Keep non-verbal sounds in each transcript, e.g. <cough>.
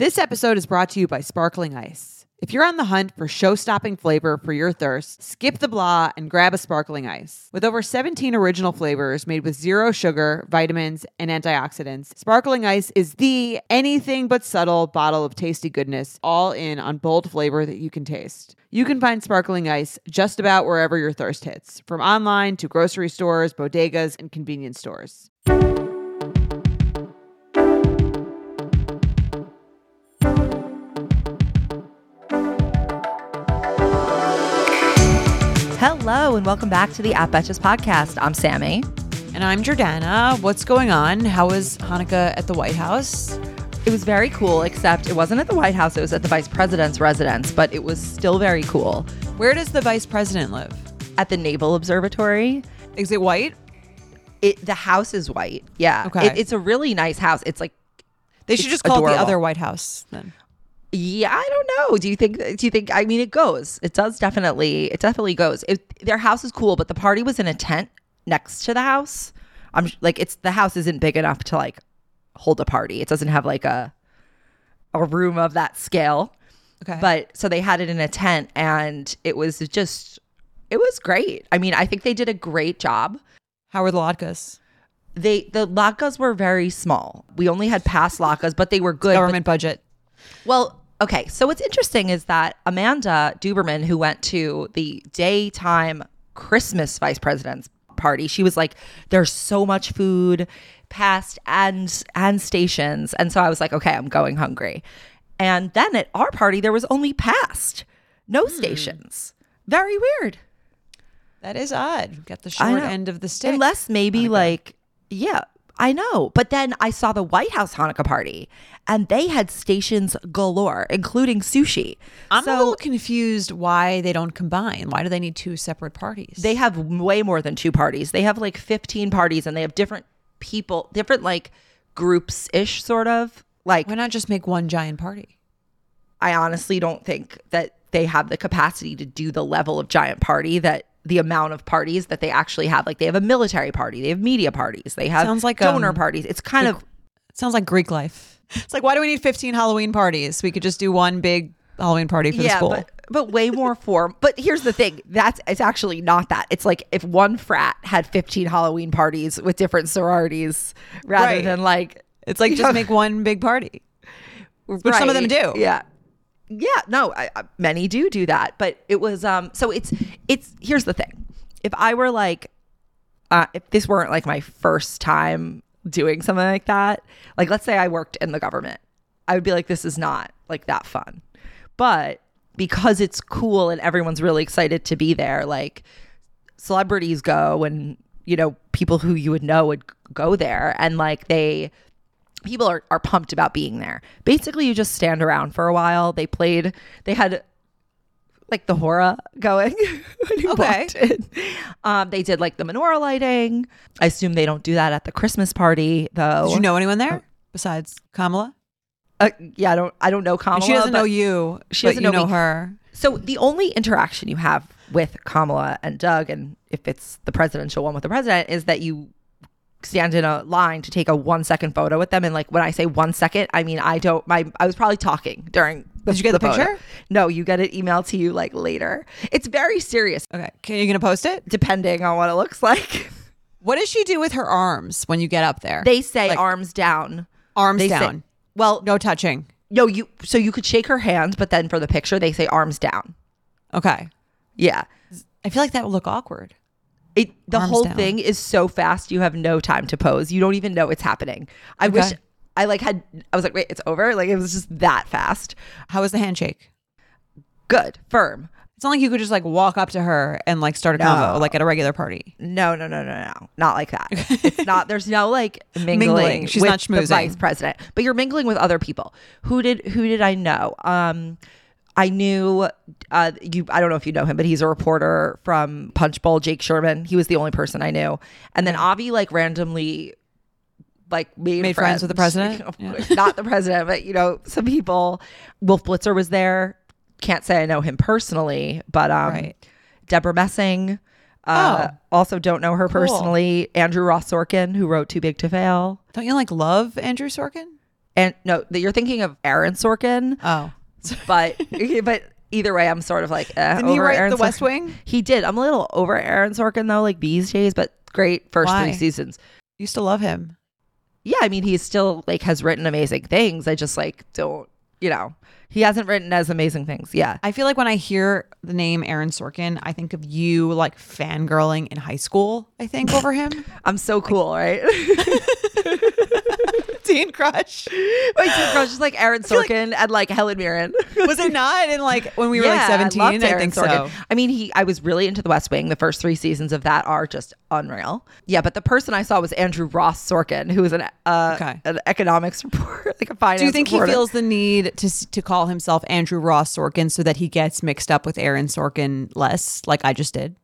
This episode is brought to you by Sparkling Ice. If you're on the hunt for show stopping flavor for your thirst, skip the blah and grab a sparkling ice. With over 17 original flavors made with zero sugar, vitamins, and antioxidants, Sparkling Ice is the anything but subtle bottle of tasty goodness, all in on bold flavor that you can taste. You can find Sparkling Ice just about wherever your thirst hits, from online to grocery stores, bodegas, and convenience stores. Hello, and welcome back to the App Betches podcast. I'm Sami. And I'm Jordana. What's going on? How was Hanukkah at the White House? It was very cool, except it wasn't at the White House, it was at the vice president's residence, but it was still very cool. Where does the vice president live? At the Naval Observatory. Is it white? It the house is white. Yeah. Okay. It, it's a really nice house. It's like They should just call it the other White House then. Yeah, I don't know. Do you think? Do you think? I mean, it goes. It does definitely. It definitely goes. It, their house is cool, but the party was in a tent next to the house. I'm like, it's the house isn't big enough to like hold a party. It doesn't have like a a room of that scale. Okay. But so they had it in a tent, and it was just, it was great. I mean, I think they did a great job. how were the latkes? They the latkes were very small. We only had passed latkes, but they were good. but Government budget. Well, okay. So what's interesting is that Amanda Duberman, who went to the daytime Christmas vice president's party, she was like, "There's so much food, passed and and stations," and so I was like, "Okay, I'm going hungry." And then at our party, there was only passed, no hmm. stations. Very weird. That is odd. Got the short end of the stick. Unless maybe like, yeah, I know. But then I saw the White House Hanukkah party and they had stations galore, including sushi. I'm so a little confused why they don't combine. Why do they need two separate parties? they have way more than two parties. They have like 15 parties and they have different people, different like groups ish, sort of. Like, Why not just make one giant party? I honestly don't think that they have the capacity to do the level of giant party that the amount of parties that they actually have. Like, they have a military party, they have media parties, they have Sounds like, donor um, parties. It's kind of. It sounds like Greek life. It's like why do we need 15 Halloween parties? We could just do one big Halloween party for the school. but but way more form. But here's the thing: that's it's actually not that. It's like if one frat had 15 Halloween parties with different sororities, rather Right. than like it's like just make one big party. Which some of them do. Yeah. Yeah, no, I, I- many do do that, but it was um so it's it's here's the thing. If I were like uh if this weren't like my first time doing something like that, like let's say I worked in the government, I would be like this is not like that fun. But because it's cool and everyone's really excited to be there, like celebrities go and you know people who you would know would go there and like they people are, are pumped about being there basically you just stand around for a while they played they had like the hora going <laughs> when you Okay. um they did like the menorah lighting i assume they don't do that at the christmas party though Did you know anyone there besides Kamala? uh, yeah i don't i don't know Kamala, she doesn't know you. she doesn't you know know me. her. So the only interaction you have with Kamala and Doug, and if it's the presidential one with the president, is that you stand in a line to take a one second photo with them. And like when I say one second, I mean I don't. My I was probably talking during. Did you get the photo. picture? No, you get it emailed to you like later. It's very serious, Okay. Can you gonna post it? depending on what it looks like. <laughs> What does she do with her arms when you get up there? They say Like, arms down. arms They say- down. well, no touching. no, you. So you could shake her hands, but then for the picture, they say arms down. Okay. Yeah. I feel like that would look awkward. It the whole down. thing is so fast you have no time to pose. You don't even know it's happening. I wish I like had I was like, wait, it's over? Like it was just that fast. How was the handshake? Good, firm. It's not like you could just like walk up to her and like start a No. convo like at a regular party. No, no, no, no, no. Not like that. <laughs> it's not there's no like mingling. Mingling. She's not the schmoozing. vice president. But you're mingling with other people. Who did who did I know? Um I knew uh you I don't know if you know him, but he's a reporter from Punchbowl, Jake Sherman. He was the only person I knew. And then Avi like randomly like made, Made friends with the president? <laughs> Yeah. Not the president, but you know, some people. Wolf Blitzer was there. Can't say I know him personally, but um Right. Debra Messing. Uh, Oh. also don't know her Cool. personally. Andrew Ross Sorkin, who wrote Too Big to Fail. Don't you like love Andrew Sorkin? And no, that you're thinking of Aaron Sorkin, Oh. But <laughs> but either way, I'm sort of like eh, Didn't he write Aaron The West Wing? He did. I'm a little over Aaron Sorkin though, like these days, but great first Why? three seasons. Used to love him. Yeah, I mean, he's still like has written amazing things. I just like don't, you know, he hasn't written as amazing things. Yeah. I feel like when I hear the name Aaron Sorkin, I think of you like fangirling in high school, I think, over him. <laughs> I'm so cool, right? <laughs> Teen crush. My teen crush is like Aaron Sorkin and like Helen Mirren. <laughs> Was it not in like when we were like Yeah, I 17? loved I, think Sorkin. so. I mean, he. I was really into The West Wing. The first three seasons of that are just unreal. Yeah, but the person I saw was Andrew Ross Sorkin, who was an uh, Okay. an economics <laughs> reporter, like a finance. Do you think he feels the need to to call himself Andrew Ross Sorkin so that he gets mixed up with Aaron Sorkin less, like I just did?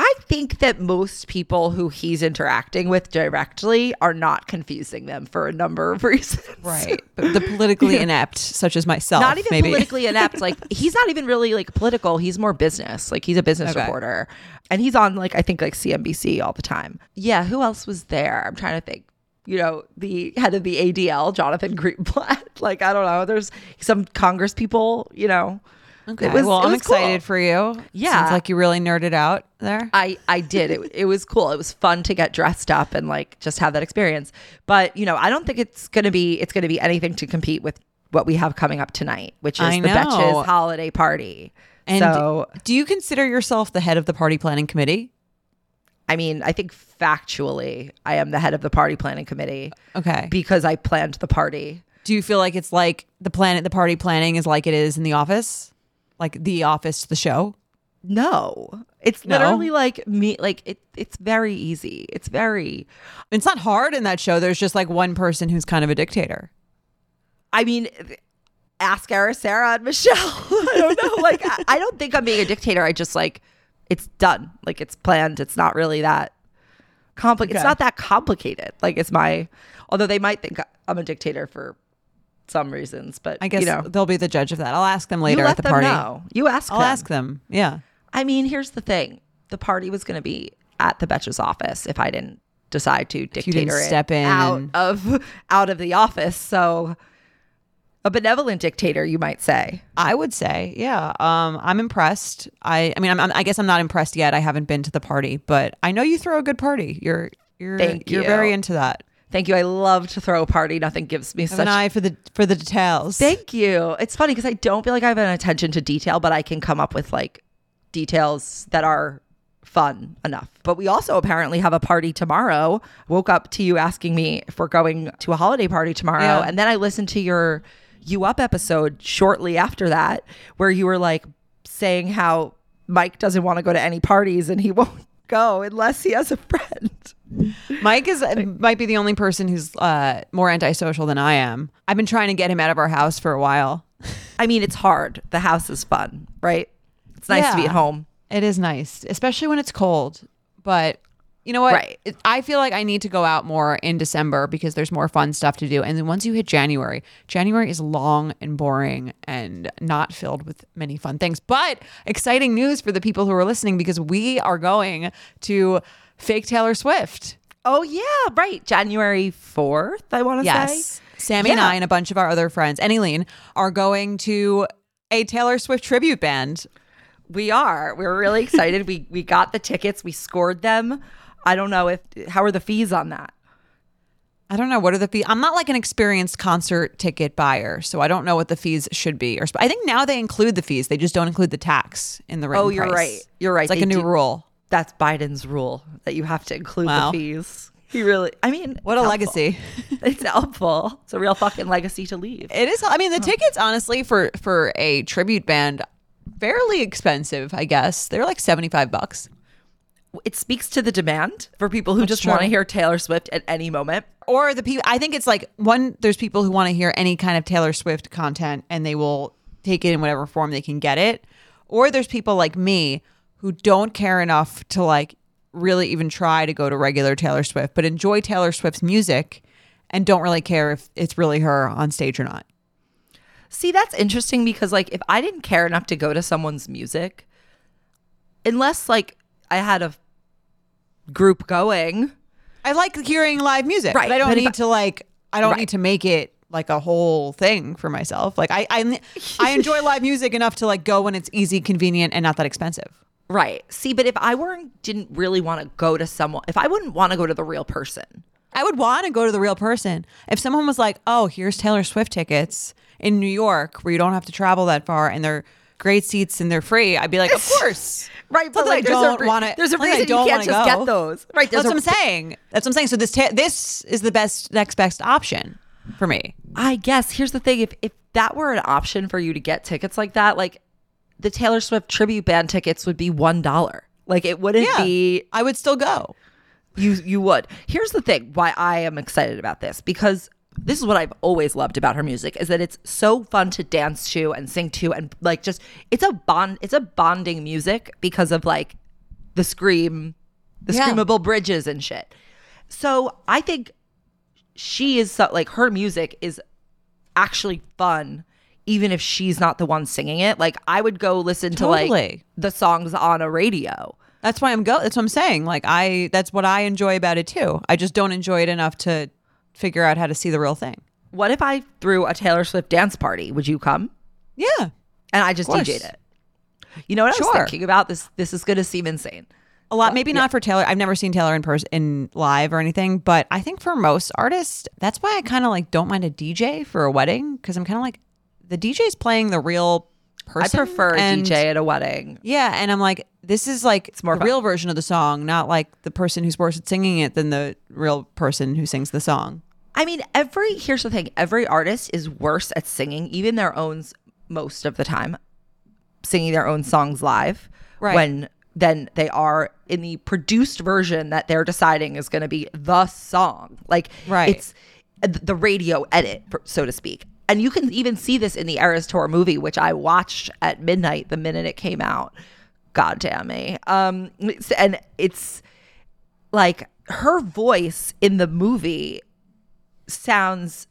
I think that most people who he's interacting with directly are not confusing them for a number of <laughs> reasons. Right. But the politically inept, such as myself, not even maybe. politically inept. <laughs> Like he's not even really like political. He's more business. Like he's a business Okay. reporter, and he's on like I think like CNBC all the time. Yeah, who else was there? I'm trying to think. You know, the head of the ADL, Jonathan Greenblatt. <laughs> like I don't know. There's some Congress people. You know. Okay. It was- well, I'm was cool. excited for you. Yeah. Seems like you really nerded out there. I I did. It it was cool. It was fun to get dressed up and like just have that experience. But you know, I don't think it's gonna be it's gonna be anything to compete with what we have coming up tonight, which is I the know. Betches holiday party. And so do you consider yourself the head of the party planning committee? I mean, I think factually, I am the head of the party planning committee Okay. because I planned the party. Do you feel like it's like the planet, the party planning is like it is in the office? Like the office, the show? No, it's No? literally like me. Like it, it's very easy. It's very. It's not hard in that show. There's just like one person who's kind of a dictator. I mean, ask Ara Sarah and Michelle. <laughs> I don't know. Like, I, I don't think I'm being a dictator. I just like it's done. Like it's planned. It's not really that complicated. It's not that complicated. Like it's my. Although they might think I'm a dictator for some reasons, but I guess you know, they'll be the judge of that. I'll ask them later you let at the them party. know. You ask. I'll them. ask them. Yeah. I mean, here's the thing: the party was going to be at the Betch's office if I didn't decide to dictator step in out and- of out of the office. So, a benevolent dictator, you might say. I would say, yeah. Um, I'm impressed. I, I mean, I'm, I'm, I guess I'm not impressed yet. I haven't been to the party, but I know you throw a good party. You're, you're, Thank you're you. very into that. Thank you. I love to throw a party. Nothing gives me Have such. an eye for the for the details. Thank you. It's funny because I don't feel like I have an attention to detail, but I can come up with like details that are fun enough. But we also apparently have a party tomorrow. Woke up to you asking me if we're going to a holiday party tomorrow. Yeah. And then I listened to your You Up episode shortly after that, where you were like saying how Mike doesn't want to go to any parties and he <laughs> won't go unless he has a friend. Mike is might be the only person who's uh, more antisocial than I am. I've been trying to get him out of our house for a while. I mean, it's hard. The house is fun, right? It's nice to be at home. It is nice, especially when it's cold. But you know what? Right. I feel like I need to go out more in December because there's more fun stuff to do. And then once you hit January, January is long and boring and not filled with many fun things. But exciting news for the people who are listening because we are going to fake Taylor Swift. Oh yeah, right. January fourth, I want to Yes. say. Sami and I and a bunch of our other friends, and Eileen, are going to a Taylor Swift tribute band. We are. We're really excited. <laughs> we we got the tickets. We scored them. I don't know if how are the fees on that. I don't know what are the fees. I'm not like an experienced concert ticket buyer, so I don't know what the fees should be. Or sp- I think now they include the fees; they just don't include the tax in the Oh, you're price. right. You're right. It's like They a new do- rule. That's Biden's rule that you have to include Wow. the fees. He really. I mean, What a it's legacy! <laughs> it's helpful. It's a real fucking legacy to leave. It is. I mean, the tickets, honestly, for for a tribute band, fairly expensive. I guess they're like seventy five bucks. It speaks to the demand for people who That's just want to hear Taylor Swift at any moment. or the people i think it's like one there's people who want to hear any kind of taylor swift content and they will take it in whatever form they can get it. Or there's people like me who don't care enough to like really even try to go to regular taylor swift but enjoy taylor swift's music and don't really care if it's really her on stage or not. See, that's interesting because like if I didn't care enough to go to someone's music, unless like I had a group going, i like hearing live music Right, but i don't but need I- to like i don't Right. need to make it like a whole thing for myself. Like I I I <laughs> enjoy live music enough to like go when it's easy, convenient, and not that expensive. Right. See, but if I weren't didn't really want to go to someone, if I wouldn't want to go to the real person, I would want to go to the real person. If someone was like, "Oh, here's Taylor Swift tickets in New York where you don't have to travel that far and they're great seats and they're free," I'd be like, "Of <laughs> course." right? But like, I don't want to. There's a like, I reason don't you can't just go. get those. Right. That's a, what I'm saying. That's what I'm saying. So this ta- this is the best next best option for me. I guess here's the thing: if if that were an option for you to get tickets like that, like the Taylor Swift tribute band tickets would be one dollar. Like it wouldn't Yeah, be I would still go. You you would. Here's the thing why I am excited about this because this is what I've always loved about her music is that it's so fun to dance to and sing to and like just it's a bond it's a bonding music because of like the scream the Yeah. screamable bridges and shit. So I think she is so like her music is actually fun even if she's not the one singing it. Like I would go listen to like the songs on a radio. That's why I'm go. That's what I'm saying. Like I, that's what I enjoy about it too. I just don't enjoy it enough to figure out how to see the real thing. What if I threw a Taylor Swift dance party? Would you come? Yeah, And I just. DJ'd it. You know what I was Sure. thinking about? This this is gonna seem insane. a lot. Maybe not for Taylor. I've never seen Taylor in person, in live or anything. But I think for most artists, that's why I kind of like don't mind a DJ for a wedding because I'm kind of like the DJ's playing the real person. I prefer a and- DJ at a wedding. Yeah, and I'm like, this is like it's more the fun. real version of the song, not like the person who's worse at singing it than the real person who sings the song. I mean, every here's the thing: every artist is worse at singing, even their own most of the time, singing their own songs live. Right. When than they are in the produced version that they're deciding is going to be the song. Like, Right. it's the radio edit, so to speak. And you can even see this in the Eras Tour movie, which I watched at midnight the minute it came out. God damn me. Um, and it's like her voice in the movie sounds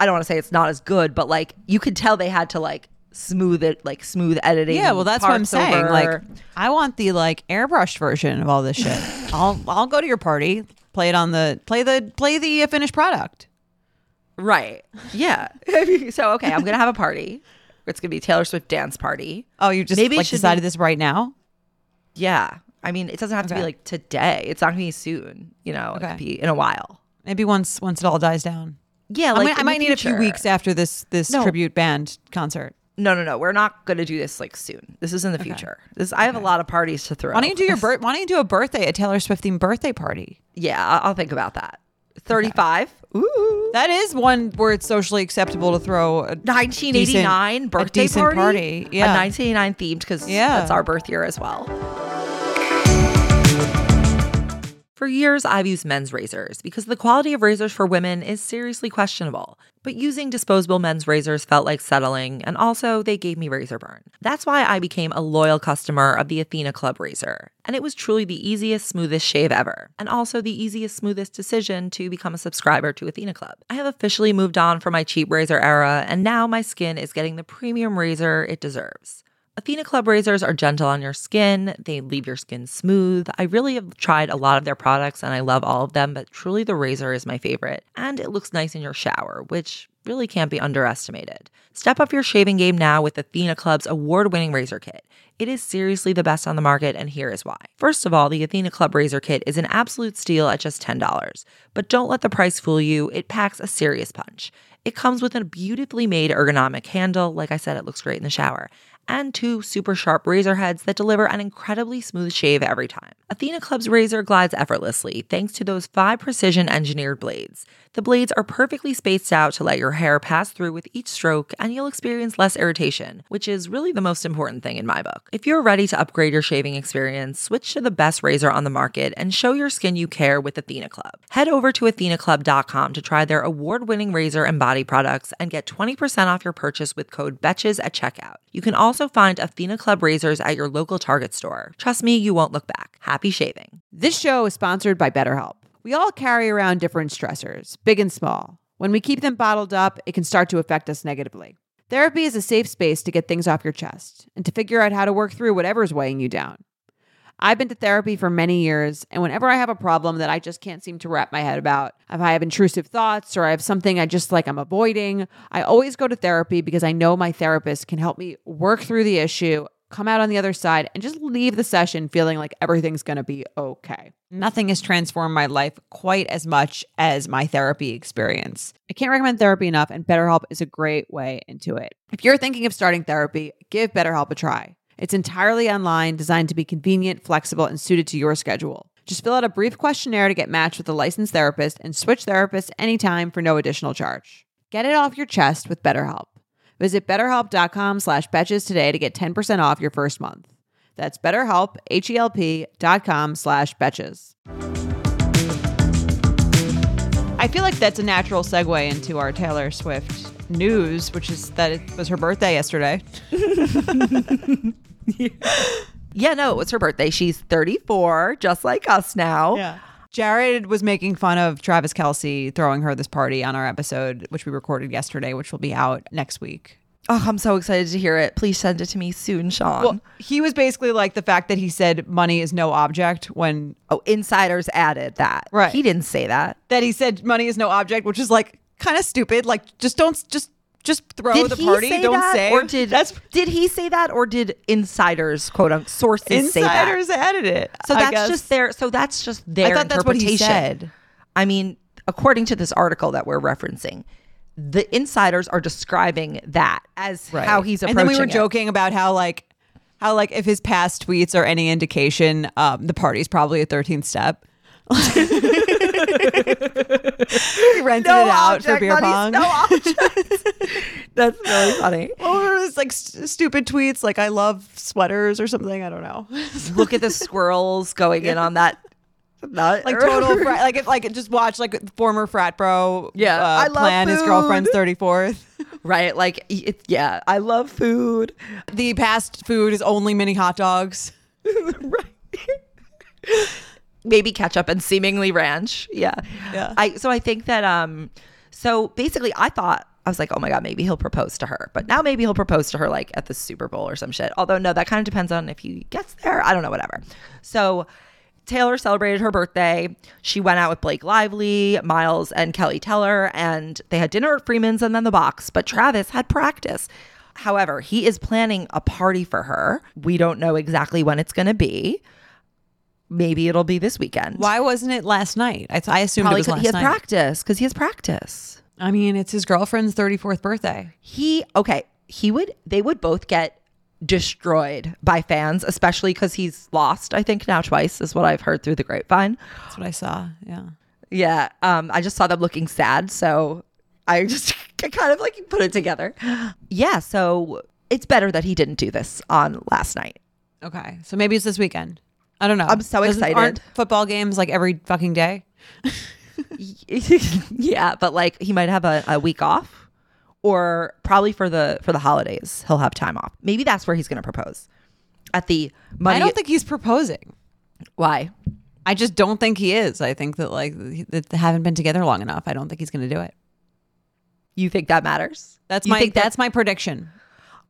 I don't want to say it's not as good, but like you could tell they had to like smooth it, like smooth editing. Yeah, well, that's what I'm saying. over. Like, I want the like airbrushed version of all this shit. <laughs> I'll I'll go to your party, play it on the play the play the uh, finished product. right, yeah. <laughs> so okay, I'm gonna have a party. It's gonna be Taylor Swift dance party. Oh, you just Maybe it like decided be- this right now? Yeah, I mean, it doesn't have to be like today. It's not gonna be soon. You know, it Okay. could be in a while. Maybe once once it all dies down. Yeah, I like might, I might need a few weeks after this this No. tribute band concert. No, no, no. We're not gonna do this like soon. This is in the future. This I have a lot of parties to throw. Why don't you do your <laughs> birth? Why don't you do a birthday, a Taylor Swift themed birthday party? Yeah, I- I'll think about that. Thirty-five. Ooh. That is one where it's socially acceptable to throw a 1989 birthday a decent party. party. Yeah. A 1989 themed because Yeah. that's our birth year as well. For years, I've used men's razors because the quality of razors for women is seriously questionable. But using disposable men's razors felt like settling, and also they gave me razor burn. That's why I became a loyal customer of the Athena Club razor. And it was truly the easiest, smoothest shave ever, and also the easiest, smoothest decision to become a subscriber to Athena Club. I have officially moved on from my cheap razor era, and now my skin is getting the premium razor it deserves. Athena Club razors are gentle on your skin. They leave your skin smooth. I really have tried a lot of their products and I love all of them, but truly the razor is my favorite. And it looks nice in your shower, which really can't be underestimated. Step up your shaving game now with Athena Club's award winning razor kit. It is seriously the best on the market, and here is why. First of all, the Athena Club razor kit is an absolute steal at just $10. But don't let the price fool you, it packs a serious punch. It comes with a beautifully made ergonomic handle. Like I said, it looks great in the shower. And two super sharp razor heads that deliver an incredibly smooth shave every time. Athena Club's razor glides effortlessly thanks to those five precision engineered blades. The blades are perfectly spaced out to let your hair pass through with each stroke, and you'll experience less irritation, which is really the most important thing in my book. If you're ready to upgrade your shaving experience, switch to the best razor on the market and show your skin you care with Athena Club. Head over to athenaclub.com to try their award winning razor and body products and get 20% off your purchase with code BETCHES at checkout. You can also find Athena Club razors at your local Target store. Trust me, you won't look back. Happy shaving. This show is sponsored by BetterHelp. We all carry around different stressors, big and small. When we keep them bottled up, it can start to affect us negatively. Therapy is a safe space to get things off your chest and to figure out how to work through whatever's weighing you down. I've been to therapy for many years, and whenever I have a problem that I just can't seem to wrap my head about, if I have intrusive thoughts or I have something I just like I'm avoiding, I always go to therapy because I know my therapist can help me work through the issue, come out on the other side, and just leave the session feeling like everything's going to be okay. Nothing has transformed my life quite as much as my therapy experience. I can't recommend therapy enough, and BetterHelp is a great way into it. If you're thinking of starting therapy, give BetterHelp a try. It's entirely online, designed to be convenient, flexible, and suited to your schedule. Just fill out a brief questionnaire to get matched with a licensed therapist and switch therapists anytime for no additional charge. Get it off your chest with BetterHelp. Visit betterhelp.com slash betches today to get 10% off your first month. That's betterhelp, H-E-L-P dot com slash betches. I feel like that's a natural segue into our Taylor Swift news, which is that it was her birthday yesterday. <laughs> <laughs> Yeah, no, it was her birthday. She's 34, just like us now. Yeah. Jared was making fun of Travis Kelce throwing her this party on our episode, which we recorded yesterday, which will be out next week. Oh, I'm so excited to hear it. Please send it to me soon, Sean. Well, he was basically like the fact that he said money is no object when oh, insiders added that. Right. He didn't say that. that he said money is no object, which is like kind of stupid. Like just don't just just throw Did the party. don't that, say or did that's <laughs> did he say that, or did insiders, quote unquote, sources say that? insiders added it. So that's just their. So that's just their I thought that's what he said. I mean, according to this article that we're referencing, the insiders are describing that as how he's approaching. It. And then we were it. joking about how like how like if his past tweets are any indication, um, the party's probably a thirteenth step. <laughs> he rented No it out for beer pong. No. <laughs> That's really funny. What were his like st- stupid tweets like I love sweaters or something? I don't know. Look at the squirrels going in on that. nut. like total <laughs> frat, like if like just watch like former frat bro Yeah, uh, I love plan his girlfriend's 34th. <laughs> right? Like, it, yeah, I love food. The passed food is only mini hot dogs. right. Maybe ketchup and seemingly ranch. Yeah. Yeah. I so I think that um so basically I thought I was like, oh my God, maybe he'll propose to her. But now maybe he'll propose to her like at the Super Bowl or some shit. Although no, that kind of depends on if he gets there. I don't know, whatever. So Taylor celebrated her birthday. She went out with Blake Lively, Miles, and Keleigh Teller, and they had dinner at Freeman's and then the box. But Travis had practice. However, he is planning a party for her. We don't know exactly when it's going to be. Maybe it'll be this weekend. Why wasn't it last night? I, I assumed Probably it was last he has night. practice because he has practice. I mean, it's his girlfriend's 34th birthday. He okay. He would. They would both get destroyed by fans, especially because he's lost. I think now twice is what I've heard through the grapevine. That's what I saw. Yeah. Yeah. Um. I just saw them looking sad, so I just <laughs> kind of like put it together. Yeah. So it's better that he didn't do this on last night. Okay. So maybe it's this weekend. I don't know. I'm so Doesn't- excited. Aren't football games like every fucking day? <laughs> yeah, but like he might have a, a week off, or probably for the for the holidays he'll have time off. Maybe that's where he's going to propose at the money. I don't think he's proposing. why. I just don't think he is. I think that like that they haven't been together long enough. I don't think he's going to do it. You think that matters? That's You my think that- that's my prediction.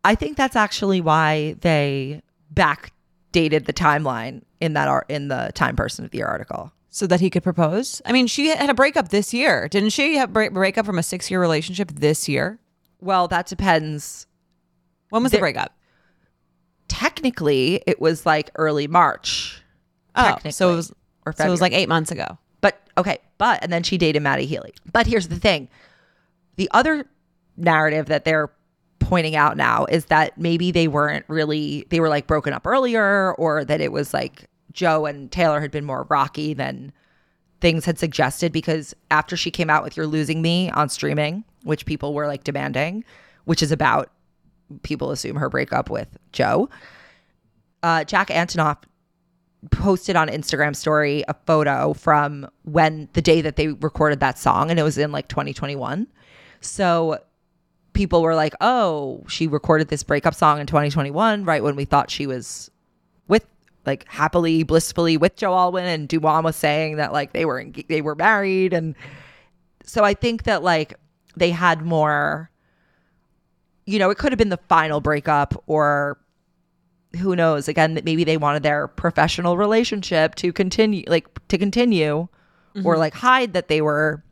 I think that's actually why they backdated the timeline in that art in the Time Person of the Year article. So that he could propose. I mean, she had a breakup this year, didn't she? Have break break up from a six year relationship this year. Well, that depends. When was the breakup? Technically, it was like early March. Oh, technically, so it was or so it was like eight months ago. But okay, but and then she dated Matty Healy. But here's the thing. The other narrative that they're pointing out now is that maybe they weren't really they were like broken up earlier or that it was like Joe and Taylor had been more rocky than things had suggested because after she came out with You're Losing Me on streaming, which people were like demanding, which is about people assume her breakup with Joe. Uh, Jack Antonoff posted on Instagram story a photo from when the day that they recorded that song and it was in like 2021. So people were like, "Oh, she recorded this breakup song in 2021 right when we thought she was with like happily blissfully with Joe Alwyn and Deuxmoi was saying that like they were enga- they were married and so I think that like they had more you know, it could have been the final breakup or who knows? Again, that maybe they wanted their professional relationship to continue, like to continue, or mm-hmm. like hide that they were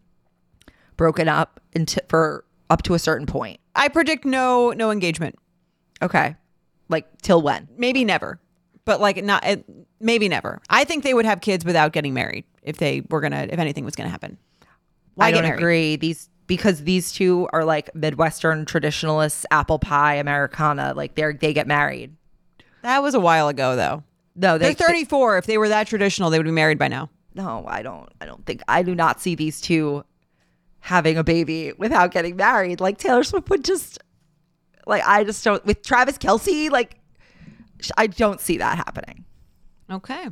broken up into for up to a certain point. I predict no no engagement. Okay, like till when? Maybe never. But like not uh, maybe never. I think they would have kids without getting married if they were gonna if anything was gonna happen. Why I don't married? agree. These because these two are like Midwestern traditionalists, apple pie Americana. Like they're they get married. That was a while ago though. No, They're they, 34. If they were that traditional, they would be married by now. no, I don't. I don't think. I do not see these two having a baby without getting married. Like Taylor Swift would just. Like I just don't with Travis Kelce. Like I don't see that happening. Okay.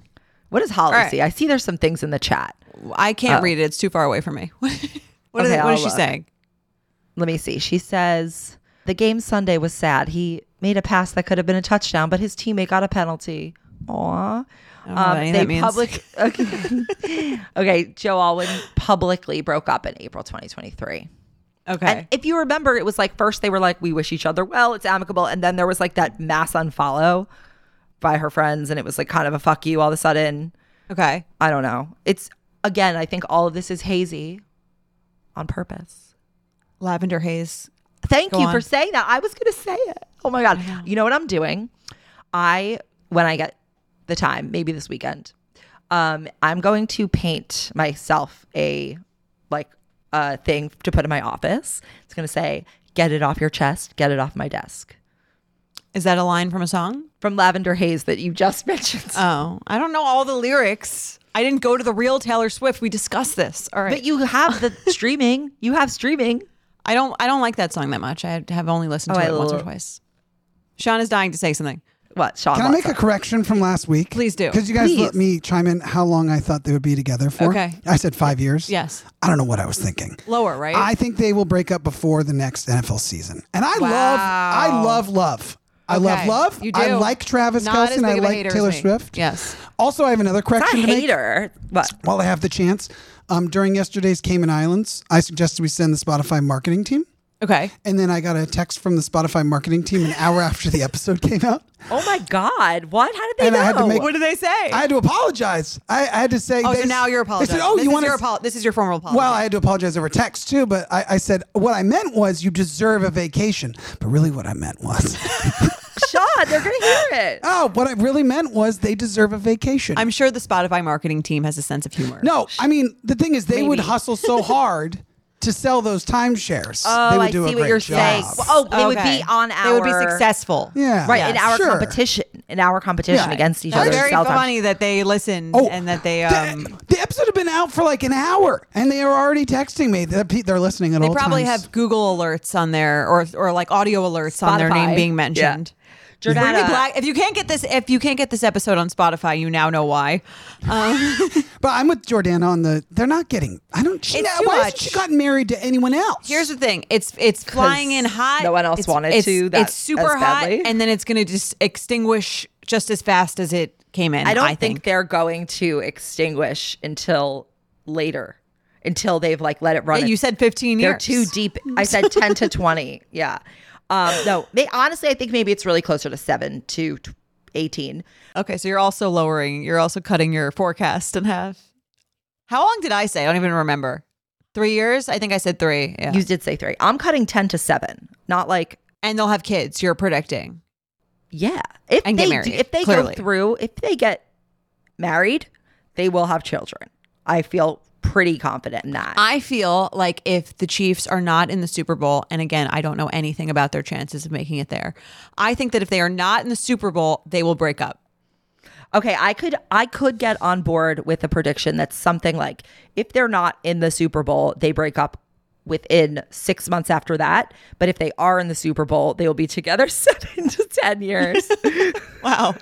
What does Holly right. see? I see there's some things in the chat. I can't Oh. read it. It's too far away from me. <laughs> what is, Okay, what is she look. saying? Let me see. She says the game Sunday was sad. He made a pass that could have been a touchdown, but his teammate got a penalty. Aw. Know any of they public <laughs> okay. okay, Joe Alwyn publicly broke up in April 2023. Okay. And if you remember, it was like first they were like, "We wish each other well, it's amicable," and then there was like that mass unfollow by her friends, and it was like kind of a fuck you all of a sudden. okay. I don't know. It's again, I think all of this is hazy on purpose. Lavender haze. Thank Go you on. for saying that. I was going to say it. Oh my god. You know what I'm doing? I when I get the time, maybe this weekend, um, I'm going to paint myself a like a thing to put in my office. It's going to say, "Get it off your chest. Get it off my desk." Is that a line from a song? From Lavender Haze that you just <laughs> mentioned. Oh, I don't know all the lyrics. I didn't go to the real Taylor Swift. We discussed this. All right. but you have the <laughs> streaming. You have streaming. I don't. I don't like that song that much. I have only listened to Oh, it once or twice. Sean is dying to say something. What, Sean? Can I make a correction from last week? Please do. Because you guys Please. let me chime in how long I thought they would be together for. Okay. I said five years. Yes. I don't know what I was thinking. Lower, right? I think they will break up before the next NFL season. And I love, I Wow. love love. I love Okay. love. You do. I like Travis Not Kelce as I big of a like Taylor. Swift. Yes. Also, I have another Not correction to make hater. What? while I have the chance. Um, during yesterday's Cayman Islands, I suggested we send the Spotify marketing team. Okay. And then I got a text from the Spotify marketing team an hour after the episode came out. Oh my God! What? How did they And know? I had to make- What did they say? I had to apologize. I, I had to say. oh, so now you're apologizing. said, "Oh, this you want your to?" This is your formal apology. Well, I had to apologize over text too, but I, I said what I meant was you deserve a vacation. But really, what I meant was, <laughs> Sean, they're gonna hear it. oh, what I really meant was they deserve a vacation. I'm sure the Spotify marketing team has a sense of humor. no, I mean the thing is they would hustle so <laughs> hard to sell those timeshares. Oh, they would I do see a what great you're job. saying. Oh, they would Okay. be on our. They would be successful. Yeah, Right in our sure. competition, in our competition Yeah. against each That's other. very sell time. funny that they listened Oh, and that they the- um the, episode had been out for like an hour, and they are already texting me. They're, they're listening at they all probably times. have Google alerts on there or or like audio alerts on their name being mentioned. We're Jordana, black. If you can't get this, if you can't get this episode on Spotify, you now know why. Um, <laughs> But I'm with Jordana on the. They're not getting. I don't. She, It's too why much. hasn't she gotten married to anyone else? here's the thing: it's it's flying in hot. no one else It's- wanted it's, to that it's super as hot, and then it's going to just extinguish just as fast as it came in. I don't I think. they're going to extinguish until later, until they've like let it run. Yeah, you said 15 they're years. too deep. I said ten to twenty. <laughs> Yeah. Um, no, may, honestly, I think maybe it's really closer to seven to t- eighteen. Okay, so you're also lowering. You're also cutting your forecast in half. How long did I say? I don't even remember. Three years? I think I said three. Yeah. You did say three. I'm cutting ten to seven. Not like and they'll have kids. You're predicting. Yeah. If And get they married, do, if they clearly. go through, if they get married, they will have children. I feel pretty confident in that. I feel like if the Chiefs are not in the Super Bowl, and again, I don't know anything about their chances of making it there. I think that if they are not in the Super Bowl, they will break up. okay, I could I could get on board with a prediction that's something like if they're not in the Super Bowl, they break up within 6 months after that, but if they are in the Super Bowl, they will be together <laughs> 7 to 10 years. <laughs> Wow.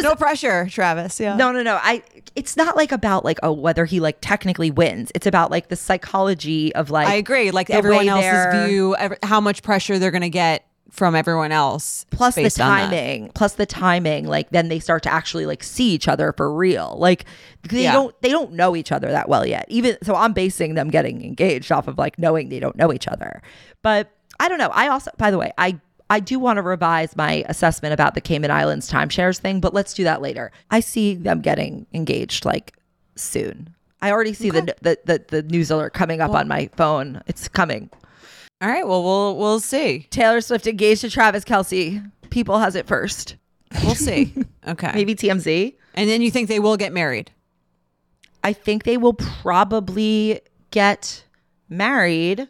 No pressure, Travis. Yeah. No, no, no. I it's not like about like oh whether he like technically wins. It's about like the psychology of like I agree. Like everyone else's view, ev- how much pressure they're going to get from everyone else. plus the based on that. timing plus the timing like then they start to actually like see each other for real like they Yeah. don't they don't know each other that well yet even so i'm basing them getting engaged off of like knowing they don't know each other but i don't know i also by the way i I do want to revise my assessment about the Cayman Islands timeshares thing, but let's do that later. I see them getting engaged like soon. I already see the, the the the news alert coming up on my phone. It's coming. All right. Well, we'll we'll see. Taylor Swift engaged to Travis Kelce. People has it first. We'll see. <laughs> Okay. Maybe TMZ. And then you think they will get married? I think they will probably get married.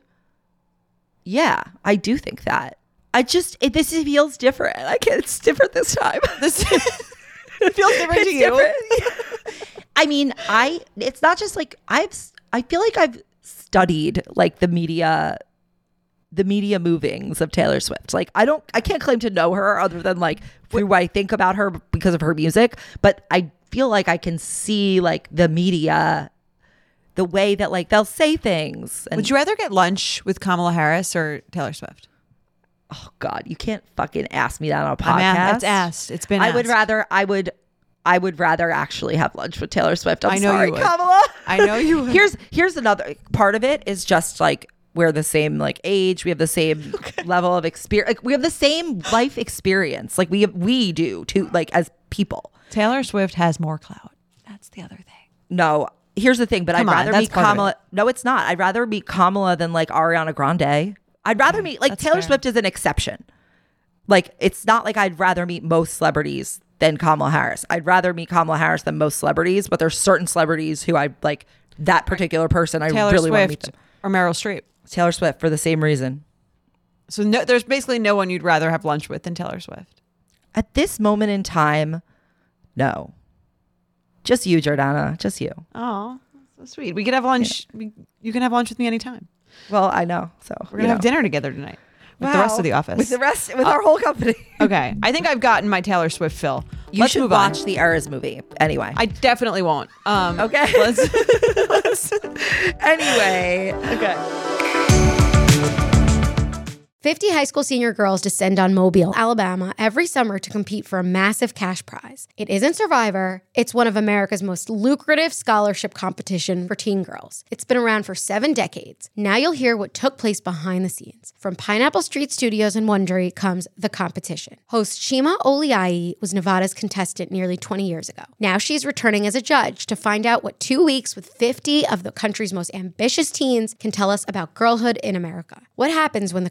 Yeah, I do think that. I just it, this feels different. I can't. It's different this time. <laughs> This <laughs> it feels different to It's you. different. I mean, I it's not just like I've I feel like I've studied like the media the media movings of Taylor Swift. Like I don't I can't claim to know her other than like through what I think about her because of her music, but I feel like I can see like the media the way that like they'll say things and Would you rather get lunch with Kamala Harris or Taylor Swift? oh god, you can't fucking ask me that on a podcast. a- it's asked. It's been I would rather I would I would rather actually have lunch with Taylor Swift. I'm I know you sorry, would. Kamala. I know you <laughs> would. Here's here's another part of it is just like we're the same like age, we have the same <laughs> level of experience. Like we have the same life experience. Like we we do too like as people. Taylor Swift has more clout. That's the other thing. No, here's the thing, but Come I'd rather that's meet Kamala. No, it's not. I'd rather meet Kamala than like Ariana Grande. I'd rather meet like Taylor fair. Swift is an exception. Like it's not like I'd rather meet most celebrities than Kamala Harris. I'd rather meet Kamala Harris than most celebrities, but there's certain celebrities who I like that particular person I Taylor really want to meet them. or Meryl Streep. Taylor Swift for the same reason. So no, there's basically no one you'd rather have lunch with than Taylor Swift. At this moment in time, no. Just you, Jordana. Just you. Oh, so sweet. We could have lunch. We, you can have lunch with me anytime. Well, I know. So We're gonna have dinner together tonight with the rest of the office. With the rest, with our whole company. <laughs> okay, I think I've gotten my Taylor Swift fill. You Let's should watch on. the Eras movie. Anyway. I definitely won't. Um, Okay. Let's, <laughs> anyway. okay. 50 high school senior girls descend on Mobile, Alabama every summer to compete for a massive cash prize. It isn't Survivor, it's one of America's most lucrative scholarship competition for teen girls. It's been around for 7 decades. Now you'll hear what took place behind the scenes. From Pineapple Street Studios and Wondery comes The Competition. Host Shima Oliai was Nevada's contestant nearly 20 years ago. Now she's returning as a judge to find out what 2 weeks with 50 of the country's most ambitious teens can tell us about girlhood in America. What happens when the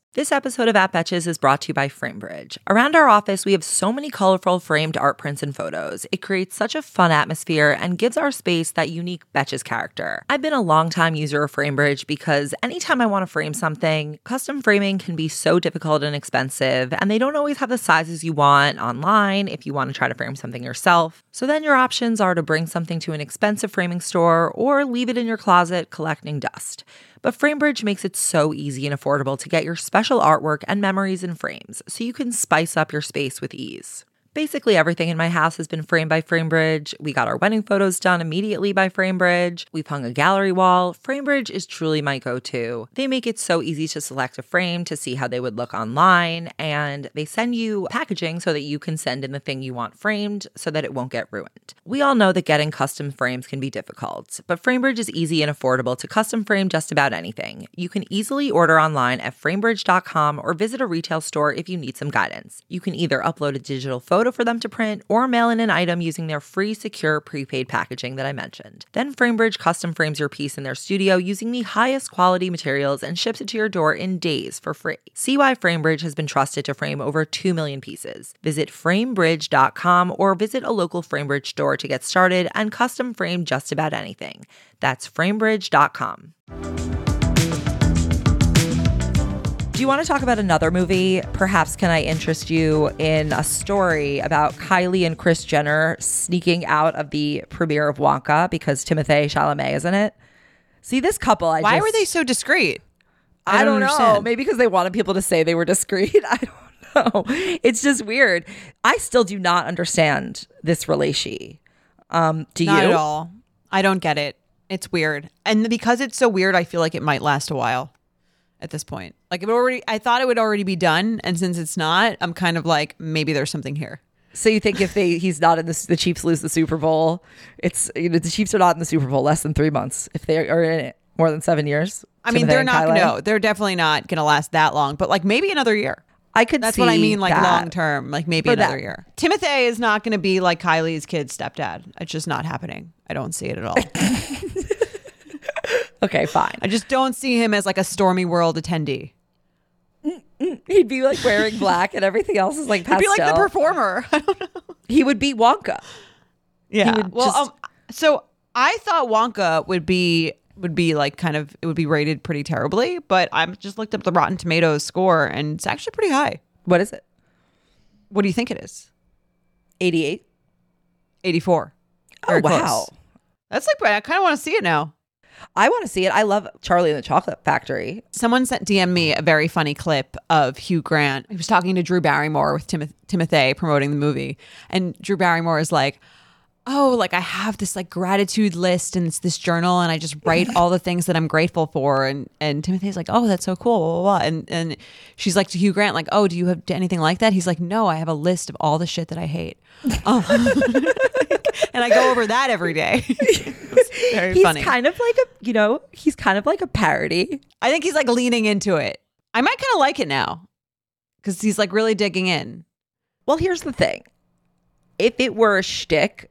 This episode of At Betches is brought to you by Framebridge. Around our office, we have so many colorful framed art prints and photos. It creates such a fun atmosphere and gives our space that unique Betches character. I've been a longtime user of Framebridge because anytime I want to frame something, custom framing can be so difficult and expensive, and they don't always have the sizes you want online if you want to try to frame something yourself. So then your options are to bring something to an expensive framing store or leave it in your closet collecting dust. But Framebridge makes it so easy and affordable to get your special artwork and memories in frames so you can spice up your space with ease. Basically, everything in my house has been framed by Framebridge. We got our wedding photos done immediately by Framebridge. We've hung a gallery wall. Framebridge is truly my go to. They make it so easy to select a frame to see how they would look online, and they send you packaging so that you can send in the thing you want framed so that it won't get ruined. We all know that getting custom frames can be difficult, but Framebridge is easy and affordable to custom frame just about anything. You can easily order online at framebridge.com or visit a retail store if you need some guidance. You can either upload a digital photo for them to print or mail in an item using their free, secure, prepaid packaging that I mentioned. Then Framebridge custom frames your piece in their studio using the highest quality materials and ships it to your door in days for free. See why Framebridge has been trusted to frame over 2 million pieces. Visit framebridge.com or visit a local Framebridge store to get started and custom frame just about anything. That's framebridge.com. Do you want to talk about another movie? Perhaps can I interest you in a story about Kylie and Kris Jenner sneaking out of the premiere of Wonka because Timothée Chalamet is in it? See this couple. I Why just- were they so discreet? I, don't, know. Maybe because they wanted people to say they were discreet. <laughs> I don't know. It's just weird. I still do not understand this relation. Um, do Not you? at all. I don't get it. It's weird, and because it's so weird, I feel like it might last a while. At this point. Like it already, I thought it would already be done, and since it's not, I'm kind of like maybe there's something here. So you think if they he's not in the the Chiefs lose the Super Bowl, it's you know the Chiefs are not in the Super Bowl less than three months. If they are in it more than seven years, I mean, they're not. No, they're definitely not going to last that long. But like maybe another year. I could. That's what I mean, like long term, like maybe another that. year. Timothy is not going to be like Kylie's kid's stepdad. It's just not happening. I don't see it at all. <laughs> Okay, fine. I just don't see him as like a Stormi World attendee. He'd be like wearing black, and everything else is like pastel. He'd be like the performer. <laughs> I don't know. he would be Wonka. Yeah. would well, just- um, so I thought Wonka would be would be like kind of it would be rated pretty terribly, but I just looked up the Rotten Tomatoes score and it's actually pretty high. What is it? What do you think it is? Eighty-eight. 84. Oh Very close. wow! That's like I kind of want to see it now. I want to see it. I love Charlie and the Chocolate Factory. Someone sent DM me a very funny clip of Hugh Grant. He was talking to Drew Barrymore with Timoth- Timothy promoting the movie, and Drew Barrymore is like, "Oh, like I have this like gratitude list and it's this journal, and I just write all the things that I'm grateful for." And and Timothy's like, "Oh, that's so cool." Blah, blah, blah. And and she's like to Hugh Grant, like, "Oh, do you have anything like that?" He's like, "No, I have a list of all the shit that I hate." <laughs> Oh. and I go over that every day. <laughs> Very He's funny. kind of like a, you know, he's kind of like a parody. I think he's like leaning into it. I might kind of like it now because he's like really digging in. Well, here's the thing: if it were a shtick